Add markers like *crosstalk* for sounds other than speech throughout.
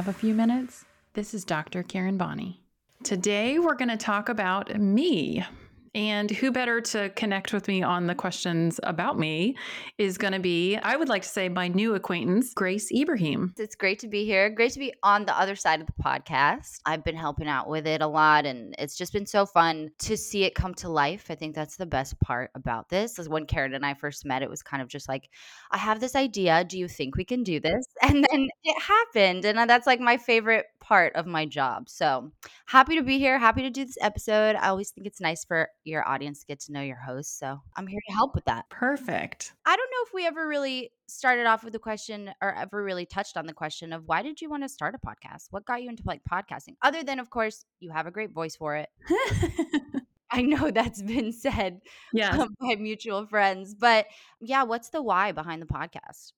Have a few minutes? This is Dr. Karen Bonney. Today we're going to talk about me. And who better to connect with me on the questions about me is going to be, I would like to say, my new acquaintance, Grace Ibrahim. It's great to be here. Great to be on the other side of the podcast. I've been helping out with it a lot, and it's just been so fun to see it come to life. I think that's the best part about this. Is when Karen and I first met, it was kind of just like, I have this idea. Do you think we can do this? *laughs* And then it happened. And uh, that's like my favorite part of my job. So happy to be here. Happy to do this episode. I always think it's nice for your audience to get to know your host. So I'm here to help with that. Perfect. I don't know if we ever really started off with the question or ever really touched on the question of why did you want to start a podcast? What got you into like podcasting? Other than, of course, you have a great voice for it. *laughs* I know that's been said *laughs* um, by mutual friends, but yeah, what's the why behind the podcast?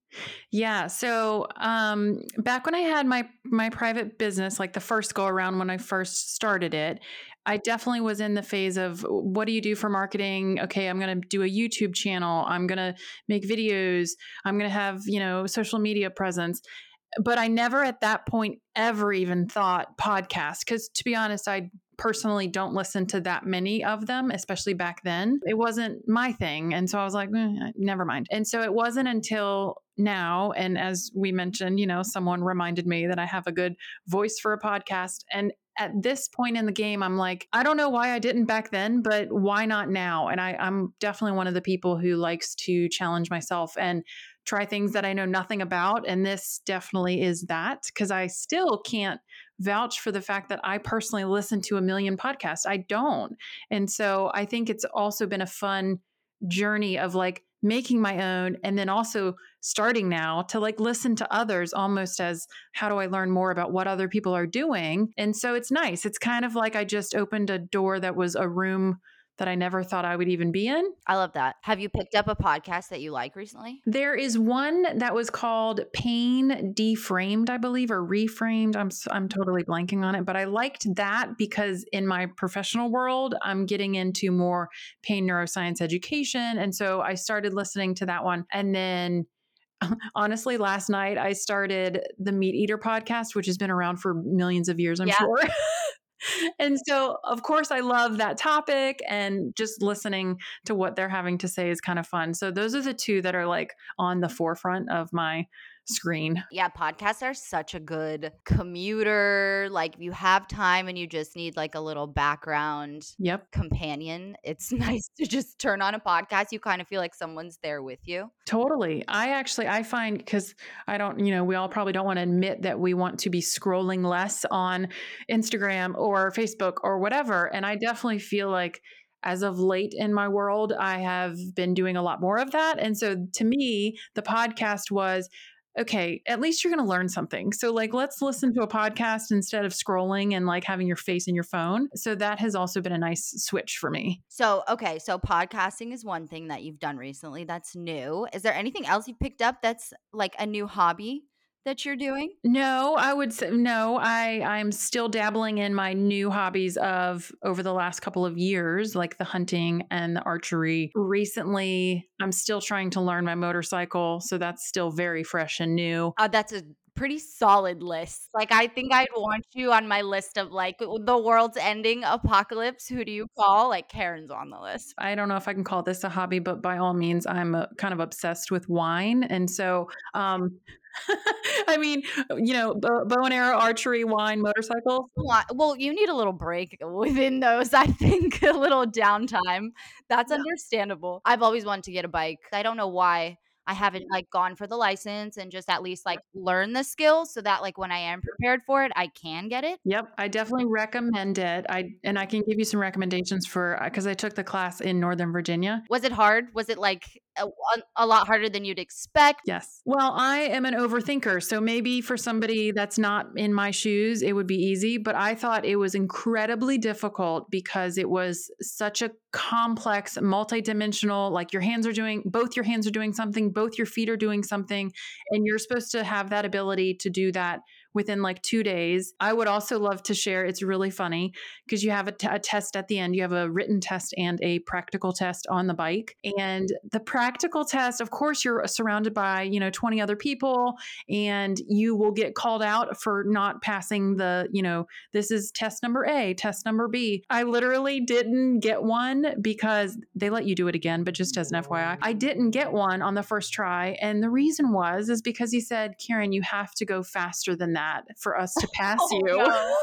Yeah, so um, back when I had my my private business, like the first go around when I first started it, I definitely was in the phase of what do you do for marketing? Okay, I'm going to do a YouTube channel. I'm going to make videos. I'm going to have, you know, social media presence. But I never at that point ever even thought podcast because to be honest, I personally don't listen to that many of them, especially back then. It wasn't my thing. And so I was like, eh, never mind. And so it wasn't until now, and as we mentioned, you know, someone reminded me that I have a good voice for a podcast. And at this point in the game, I'm like, I don't know why I didn't back then, but why not now? And I, I'm definitely one of the people who likes to challenge myself and try things that I know nothing about. And this definitely is that because I still can't vouch for the fact that I personally listen to a million podcasts. I don't. And so I think it's also been a fun journey of like making my own and then also starting now to like listen to others almost as how do I learn more about what other people are doing. And so it's nice. It's kind of like I just opened a door that was a room that I never thought I would even be in. I love that. Have you picked up a podcast that you like recently? There is one that was called Pain Deframed, I believe, or Reframed. I'm I'm totally blanking on it, but I liked that because in my professional world, I'm getting into more pain neuroscience education, and so I started listening to that one, and then *laughs* honestly, last night I started the MeatEater podcast, which has been around for millions of years, I'm yeah. sure. *laughs* and so, of course, I love that topic and just listening to what they're having to say is kind of fun. So, those are the two that are like on the forefront of my screen. Yeah, podcasts are such a good commuter. Like if you have time and you just need like a little background yep. companion. It's *laughs* nice to just turn on a podcast. You kind of feel like someone's there with you. Totally. I actually I find because I don't, you know, we all probably don't want to admit that we want to be scrolling less on Instagram or Facebook or whatever. And I definitely feel like as of late in my world, I have been doing a lot more of that. And so to me, the podcast was okay, at least you're going to learn something. So, like, let's listen to a podcast instead of scrolling and like having your face in your phone. So, that has also been a nice switch for me. So, okay, so podcasting is one thing that you've done recently that's new. Is there anything else you picked up that's like a new hobby? That you're doing? No, I would say no. I I'm still dabbling in my new hobbies of over the last couple of years, like the hunting and the archery. Recently, I'm still trying to learn my motorcycle, so that's still very fresh and new. Uh, that's a pretty solid list. Like I think I'd want you on my list of like the world's ending apocalypse. Who do you call? Like Karen's on the list. I don't know if I can call this a hobby, but by all means, I'm a, kind of obsessed with wine, and so um, *laughs* I mean, you know, bow, bow, and arrow, archery, wine, motorcycles. Well, you need a little break within those. I think *laughs* a little downtime. That's yeah. understandable. I've always wanted to get a bike. I don't know why. I haven't like gone for the license and just at least like learn the skills so that like when I am prepared for it, I can get it. Yep, I definitely recommend it. I and I can give you some recommendations for because uh, I took the class in Northern Virginia. Was it hard? Was it like a, a, lot harder than you'd expect. Yes. Well, I am an overthinker. So maybe for somebody that's not in my shoes, it would be easy. But I thought it was incredibly difficult because it was such a complex, multidimensional, like your hands are doing, both your hands are doing something, both your feet are doing something. And you're supposed to have that ability to do that within like two days. I would also love to share. It's really funny because you have a, t- a test at the end. You have a written test and a practical test on the bike. And the practical test, of course, you're uh, surrounded by, you know, 20 other people and you will get called out for not passing the, you know, this is test number A, test number B. I literally didn't get one because they let you do it again, but just as an FYI, I didn't get one on the first try. And the reason was, is because he said, Karen, you have to go faster than that for us to *laughs* oh pass Oh, you. no.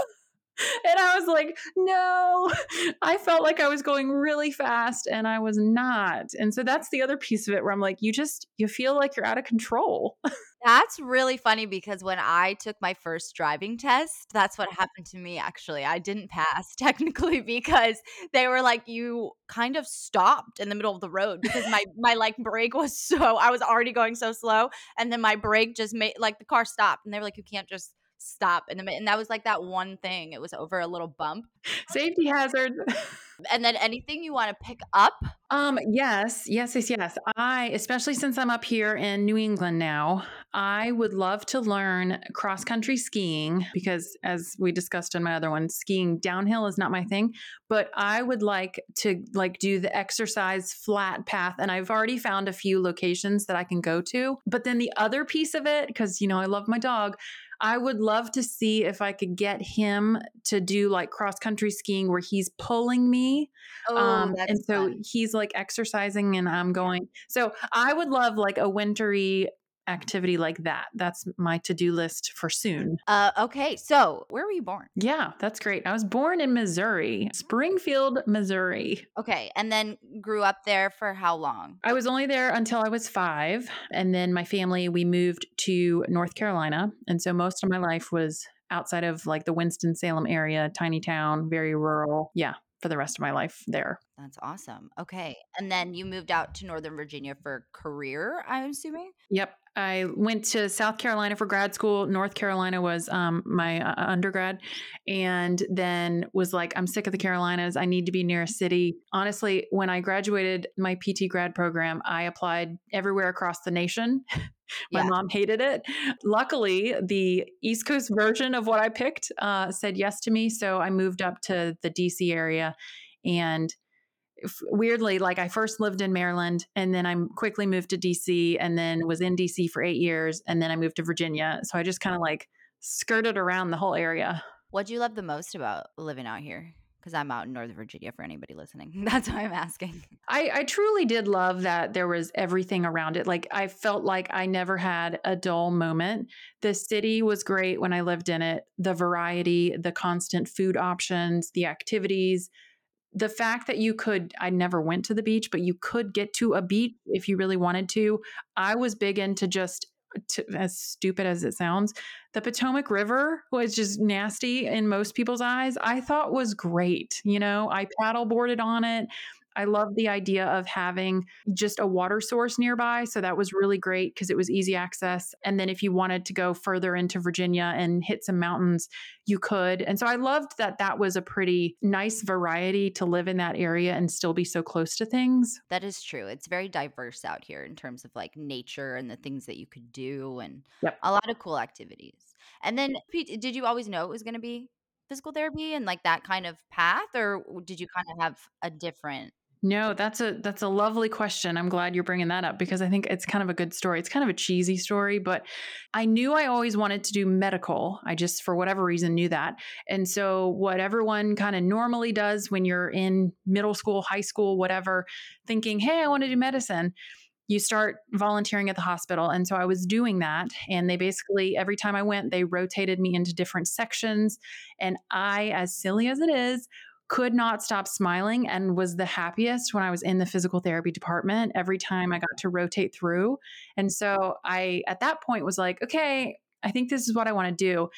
*laughs* And I was like, no, *laughs* I felt like I was going really fast and I was not. And so that's the other piece of it where I'm like, you just, you feel like you're out of control. *laughs* That's really funny because when I took my first driving test, that's what uh-huh. happened to me actually. I didn't pass technically because they were like you kind of stopped in the middle of the road because my my like brake was so I was already going so slow and then my brake just made like the car stopped and they were like you can't just stop in the and that was like that one thing. It was over a little bump. Safety hazard. *laughs* And then anything you want to pick up? Um, yes, yes, yes, yes. I, especially since I'm up here in New England now, I would love to learn cross country skiing because, as we discussed in my other one, skiing downhill is not my thing. But I would like to like do the exercise flat path, and I've already found a few locations that I can go to. But then the other piece of it, because you know I love my dog. I would love to see if I could get him to do like cross country skiing where he's pulling me Oh, um, and so fun. he's like exercising and I'm going. So I would love like a wintry activity like that. That's my to-do list for soon. Uh, okay, so where were you born? Yeah, that's great. I was born in Missouri, Springfield, Missouri. Okay, and then grew up there for how long? I was only there until I was five. And then my family, we moved to North Carolina. And so most of my life was outside of like the Winston-Salem area, tiny town, very rural. Yeah, for the rest of my life there. That's awesome. Okay. And then you moved out to Northern Virginia for career, I'm assuming? Yep. I went to South Carolina for grad school. North Carolina was um, my uh, undergrad. And then was like, I'm sick of the Carolinas. I need to be near a city. Honestly, when I graduated my PT grad program, I applied everywhere across the nation. *laughs* my Yeah. mom hated it. Luckily, the East Coast version of what I picked uh, said yes to me. So I moved up to the DC area. And weirdly like i first lived in maryland and then i quickly moved to dc and then was in dc for eight years and then i moved to virginia so i just kind of like skirted around the whole area What do you love the most about living out here? Because I'm out in Northern Virginia for anybody listening. *laughs* That's why I'm asking. I, I truly did love that there was everything around it like i felt like i never had a dull moment the city was great when i lived in it the variety the constant food options the activities the fact that you could i never went to the beach but you could get to a beach if you really wanted to. I was big into just to, as stupid as it sounds the potomac river was just nasty in most people's eyes i thought was great you know? I paddle boarded on it I love the idea of having just a water source nearby. So that was really great because it was easy access. And then if you wanted to go further into Virginia and hit some mountains, you could. And so I loved that that was a pretty nice variety to live in that area and still be so close to things. That is true. It's very diverse out here in terms of like nature and the things that you could do and Yep. a lot of cool activities. And then, Pete, did you always know it was going to be physical therapy and like that kind of path, or did you kind of have a different? No, that's a that's a lovely question. I'm glad you're bringing that up because I think it's kind of a good story. It's kind of a cheesy story, but I knew I always wanted to do medical. I just for whatever reason knew that. And so what everyone kind of normally does when you're in middle school, high school, whatever, thinking, "Hey, I want to do medicine." You start volunteering at the hospital. And so I was doing that. And they basically, every time I went, they rotated me into different sections. And I, as silly as it is, could not stop smiling and was the happiest when I was in the physical therapy department every time I got to rotate through. And so I, at that point, was like, okay, I think this is what I want to do.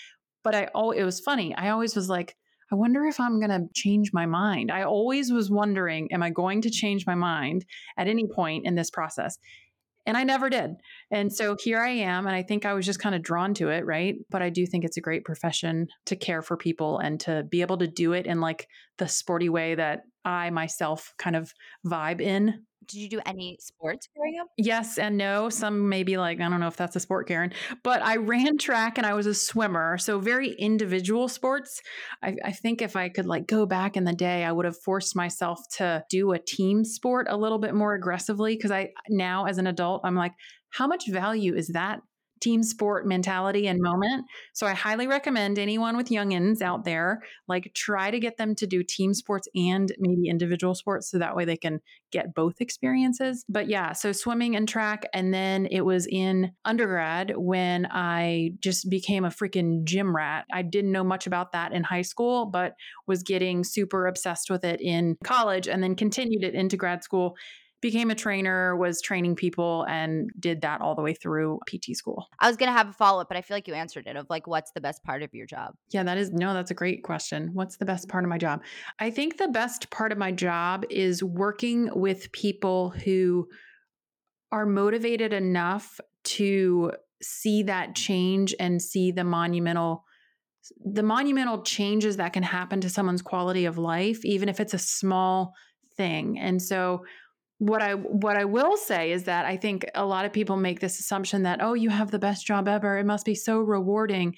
But I, oh, it was funny. I always was like, I wonder if I'm going to change my mind. I always was wondering, am I going to change my mind at any point in this process? And I never did. And so here I am. And I think I was just kind of drawn to it, right? But I do think it's a great profession to care for people and to be able to do it in like the sporty way that I myself kind of vibe in. Did you do any sports growing up? Yes and no. Some may be like, I don't know if that's a sport, Karen, but I ran track and I was a swimmer. So very individual sports. I, I, think if I could like go back in the day, I would have forced myself to do a team sport a little bit more aggressively. Cause I now as an adult, I'm like, how much value is that team sport mentality and moment. So I highly recommend anyone with youngins out there, like try to get them to do team sports and maybe individual sports so that way they can get both experiences. But yeah, so swimming and track. And then it was in undergrad when I just became a freaking gym rat. I didn't know much about that in high school, but was getting super obsessed with it in college and then continued it into grad school became a trainer, was training people, and did that all the way through PT school. I was going to have a follow up, but I feel like you answered it of like, what's the best part of your job? Yeah, that is no, that's a great question. What's the best part of my job? I think the best part of my job is working with people who are motivated enough to see that change and see the monumental the monumental changes that can happen to someone's quality of life even if it's a small thing and so what I what I will say is that I think a lot of people make this assumption that oh you have the best job ever it must be so rewarding.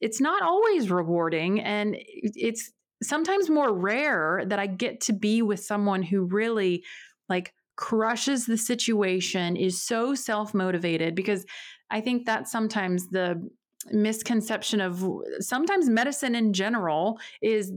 It's not always rewarding and it's sometimes more rare that I get to be with someone who really like crushes the situation is so self-motivated because I think that sometimes the misconception of sometimes medicine in general is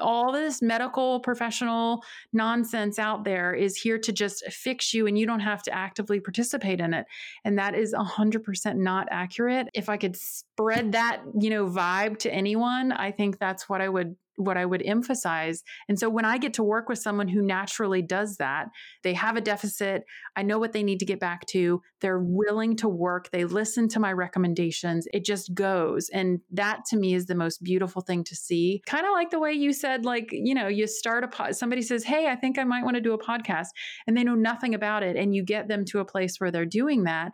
all this medical professional nonsense out there is here to just fix you and you don't have to actively participate in it. And that is 100% not accurate. If i could spread that you know vibe to anyone i think that's what i would what I would emphasize. And so when I get to work with someone who naturally does that, they have a deficit, I know what they need to get back to, they're willing to work, they listen to my recommendations, it just goes. And that to me is the most beautiful thing to see. Kind of like the way you said like, you know, you start a pod, somebody says, "Hey, I think I might want to do a podcast." And they know nothing about it and you get them to a place where they're doing that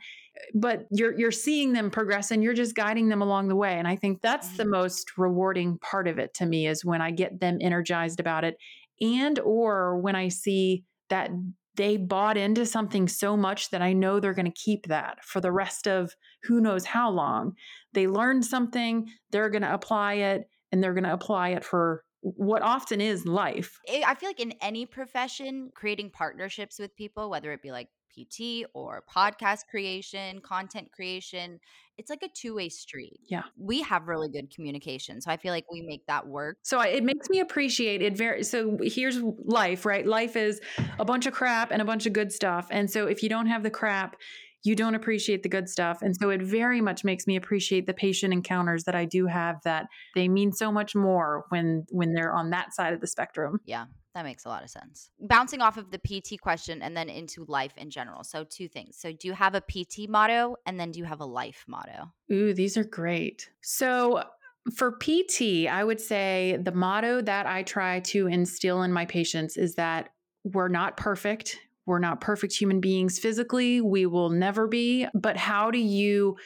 but you're you're seeing them progress and you're just guiding them along the way and i think that's the mm-hmm. most rewarding part of it to me is when i get them energized about it and or when i see that they bought into something so much that i know they're going to keep that for the rest of who knows how long they learned something they're going to apply it and they're going to apply it for what often is life. I feel like in any profession, creating partnerships with people, whether it be like PT or podcast creation, content creation. It's like a two way street. Yeah. We have really good communication. So I feel like we make that work. So it makes me appreciate it very. So here's life, right? Life is a bunch of crap and a bunch of good stuff. And so if you don't have the crap, you don't appreciate the good stuff. And so it very much makes me appreciate the patient encounters that I do have that they mean so much more when when they're on that side of the spectrum. Yeah. That makes a lot of sense. Bouncing off of the PT question and then into life in general. So, two things. So, do you have a PT motto and then do you have a life motto? Ooh, these are great. So, for PT, I would say the motto that I try to instill in my patients is that we're not perfect. We're not perfect human beings physically. We will never be. But how do you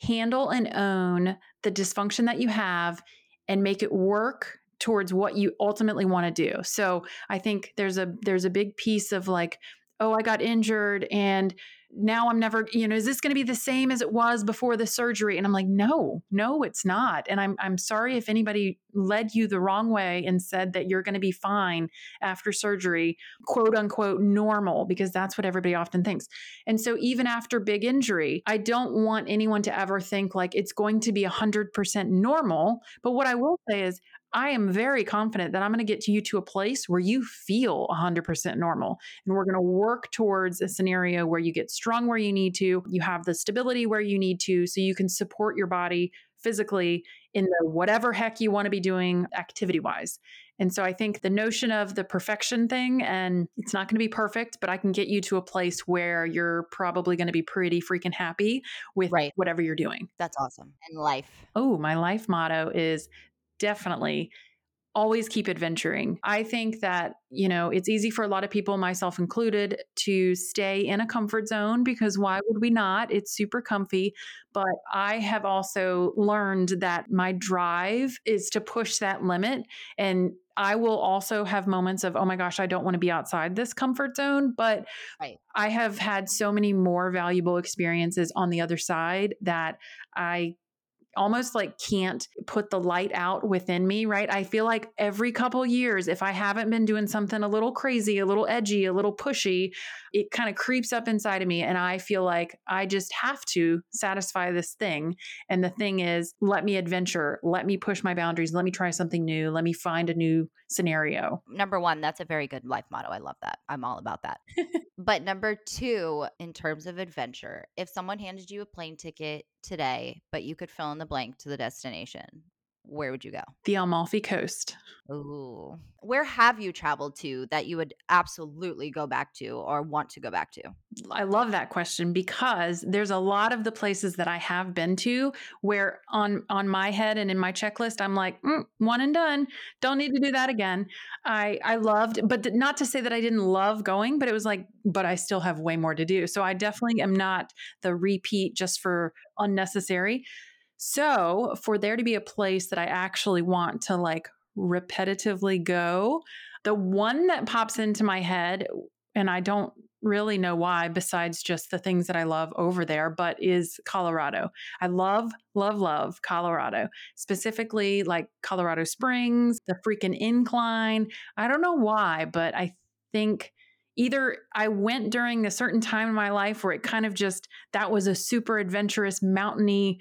handle and own the dysfunction that you have and make it work towards what you ultimately want to do. So I think there's a there's a big piece of like, oh, I got injured and now I'm never, you know, is this going to be the same as it was before the surgery? And I'm like, no, no, it's not. And I'm I'm sorry if anybody led you the wrong way and said that you're going to be fine after surgery, quote unquote normal, because that's what everybody often thinks. And so even after big injury, I don't want anyone to ever think like it's going to be 100% normal. But what I will say is I am very confident that I'm going to get you to a place where you feel 100% normal. And we're going to work towards a scenario where you get strong where you need to, you have the stability where you need to, so you can support your body physically in the whatever heck you want to be doing activity wise. And so I think the notion of the perfection thing, and it's not going to be perfect, but I can get you to a place where you're probably going to be pretty freaking happy with right. whatever you're doing. That's awesome. And life. Oh, my life motto is definitely always keep adventuring. I think that, you know, it's easy for a lot of people, myself included, to stay in a comfort zone because why would we not? It's super comfy. But I have also learned that my drive is to push that limit. And I will also have moments of, oh my gosh, I don't want to be outside this comfort zone. But right. I have had so many more valuable experiences on the other side that I almost like can't put the light out within me, right? I feel like every couple years, if I haven't been doing something a little crazy, a little edgy, a little pushy, it kind of creeps up inside of me. And I feel like I just have to satisfy this thing. And the thing is, let me adventure, let me push my boundaries, let me try something new, let me find a new scenario. Number one, that's a very good life motto. I love that. I'm all about that. *laughs* but number two, in terms of adventure, if someone handed you a plane ticket today, but you could fill in the blank to the destination, where would you go? The Amalfi Coast. Ooh. Where have you traveled to that you would absolutely go back to or want to go back to? I love that question because there's a lot of the places that I have been to where on on my head and in my checklist I'm like mm, one and done. Don't need to do that again. I I loved, but not to say that I didn't love going, but it was like, but I still have way more to do. So I definitely am not the repeat just for unnecessary. So, for there to be a place that I actually want to like repetitively go, the one that pops into my head, and I don't really know why, besides just the things that I love over there, but is Colorado. I love, love, love Colorado, specifically like Colorado Springs, the freaking incline. I don't know why, but I think either I went during a certain time in my life where it kind of just that was a super adventurous mountainy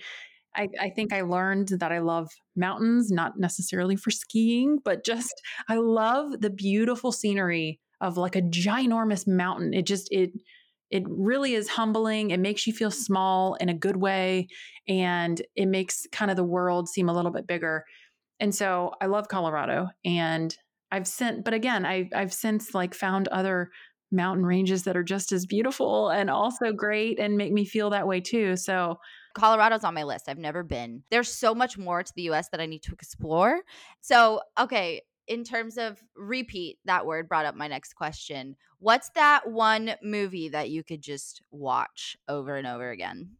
I, I, think I learned that I love mountains, not necessarily for skiing, but just I love the beautiful scenery of like a ginormous mountain. It just it it really is humbling. It makes you feel small in a good way, and it makes kind of the world seem a little bit bigger. And so I love Colorado, and I've sent, but again, I I've since like found other mountain ranges that are just as beautiful and also great and make me feel that way too. So Colorado's on my list. I've never been. There's so much more to the US that I need to explore. So, okay, in terms of repeat, that word brought up my next question. What's that one movie that you could just watch over and over again?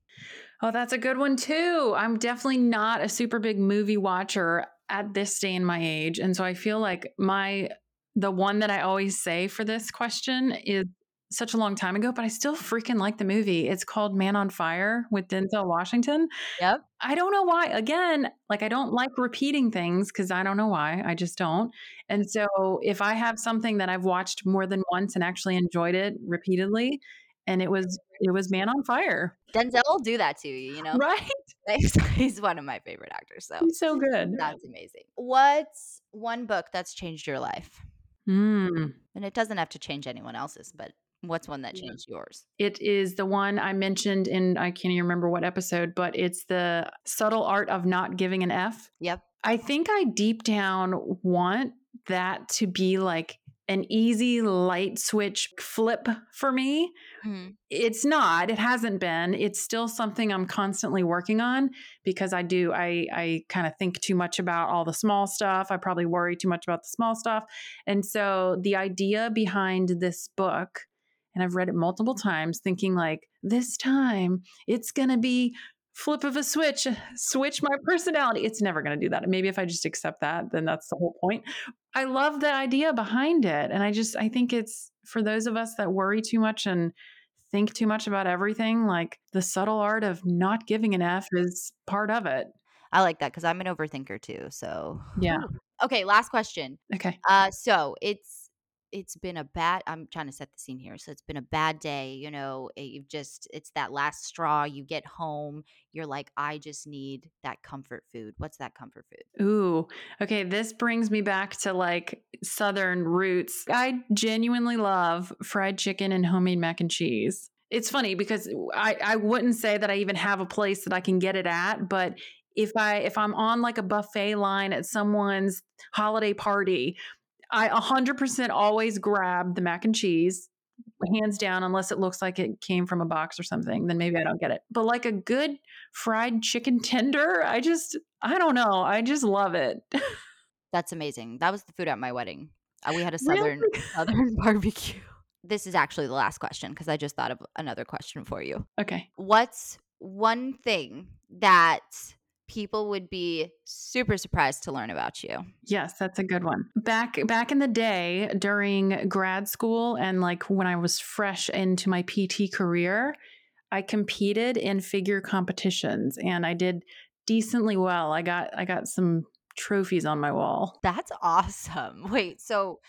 Oh, that's a good one too. I'm definitely not a super big movie watcher at this day in my age. And so I feel like my the one that I always say for this question is such a long time ago, but I still freaking like the movie. It's called Man on Fire with Denzel Washington. Yep. I don't know why. Again, like I don't like repeating things because I don't know why. I just don't. And so if I have something that I've watched more than once and actually enjoyed it repeatedly, and it was it was Man on Fire. Denzel will do that to you, you know? Right. *laughs* He's one of my favorite actors. So he's so good. That's amazing. What's one book that's changed your life? Mm. And it doesn't have to change anyone else's, but what's one that changed yeah. yours? It is the one I mentioned in, I can't even remember what episode, but it's the subtle art of not giving an F. Yep. I think I deep down want that to be like an easy light switch flip for me. Mm-hmm. It's not. It hasn't been. It's still something I'm constantly working on because I do I I kind of think too much about all the small stuff. I probably worry too much about the small stuff. And so the idea behind this book and I've read it multiple times thinking like this time it's going to be flip of a switch, switch my personality. It's never going to do that. Maybe if I just accept that, then that's the whole point. I love the idea behind it. And I just, I think it's for those of us that worry too much and think too much about everything, like the subtle art of not giving an F is part of it. I like that because I'm an overthinker too. So, yeah. *laughs* Okay, last question. Okay. Uh, so it's it's been a bad i'm trying to set the scene here so it's been a bad day you know it, you've just it's that last straw you get home you're like i just need that comfort food. What's that comfort food? Ooh okay this brings me back to like southern roots i genuinely love fried chicken and homemade mac and cheese. It's funny because I, I wouldn't say that i even have a place that i can get it at but if i if i'm on like a buffet line at someone's holiday party I 100% always grab the mac and cheese, hands down, unless it looks like it came from a box or something. Then maybe I don't get it. But like a good fried chicken tender, I just, I don't know. I just love it. That's amazing. That was the food at my wedding. Uh, we had a southern *laughs* really? southern *laughs* barbecue. This is actually the last question because I just thought of another question for you. Okay. What's one thing that people would be super surprised to learn about you. Yes, that's a good one. Back back in the day during grad school and like when I was fresh into my PT career, I competed in figure competitions and I did decently well. I got I got some trophies on my wall. That's awesome. *laughs* Wait, so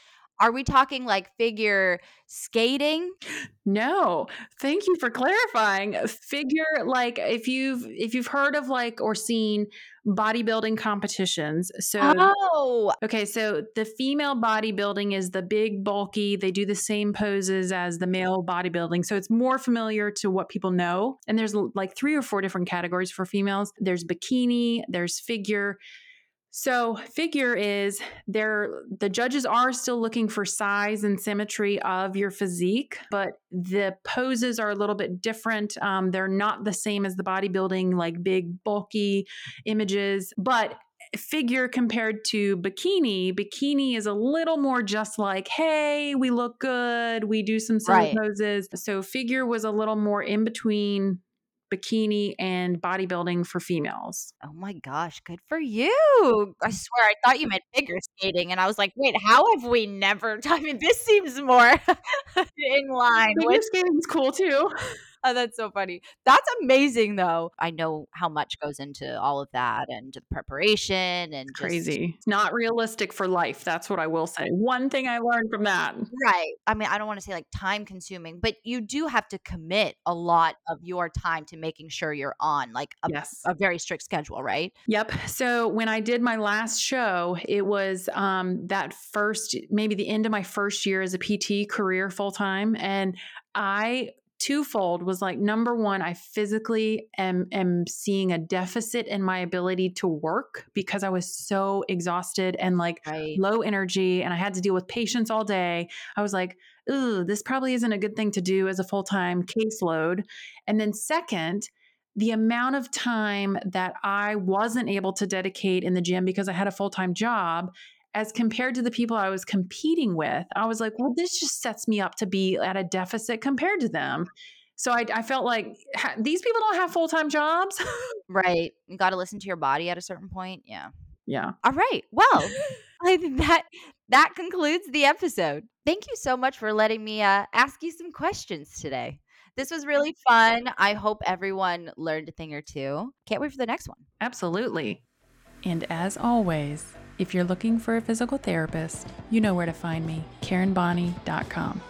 are we talking like figure skating? No. Thank you for clarifying. Uh, figure like if you've if you've heard of like or seen bodybuilding competitions. So Oh. Okay, so the female bodybuilding is the big bulky, they do the same poses as the male bodybuilding. So it's more familiar to what people know. And there's like three or four different categories for females. There's bikini, there's figure, so, figure is there the judges are still looking for size and symmetry of your physique, but the poses are a little bit different. Um, they're not the same as the bodybuilding, like big, bulky images, but figure compared to bikini, bikini is a little more just like, hey, we look good, we do some silly right. poses. So, figure was a little more in between bikini and bodybuilding for females. Oh my gosh, good for you. I *laughs* swear I thought you meant figure skating and I was like, wait, how have we never *laughs* I mean this seems more *laughs* in line. Figure with- skating's cool too. Oh, that's so funny. That's amazing, though. I know how much goes into all of that and the preparation and just... crazy. It's not realistic for life. That's what I will say. One thing I learned from that. Right. I mean, I don't want to say like time consuming, but you do have to commit a lot of your time to making sure you're on like a, yes. a very strict schedule, right? Yep. So when I did my last show, it was um, that first, maybe the end of my first year as a PT career full time. And I twofold was like number one i physically am am seeing a deficit in my ability to work because i was so exhausted and like right. low energy and i had to deal with patients all day i was like ooh this probably isn't a good thing to do as a full-time caseload and then second the amount of time that I wasn't able to dedicate in the gym because I had a full time job as compared to the people I was competing with, I was like, well, this just sets me up to be at a deficit compared to them. So I, I felt like ha- these people don't have full time jobs. *laughs* right. You got to listen to your body at a certain point. Yeah. Yeah. All right. Well, *laughs* *laughs* I think that that concludes the episode. Thank you so much for letting me uh, ask you some questions today. This was really fun. I hope everyone learned a thing or two. Can't wait for the next one. Absolutely. And as always, if you're looking for a physical therapist, you know where to find me, KarenBonney.com.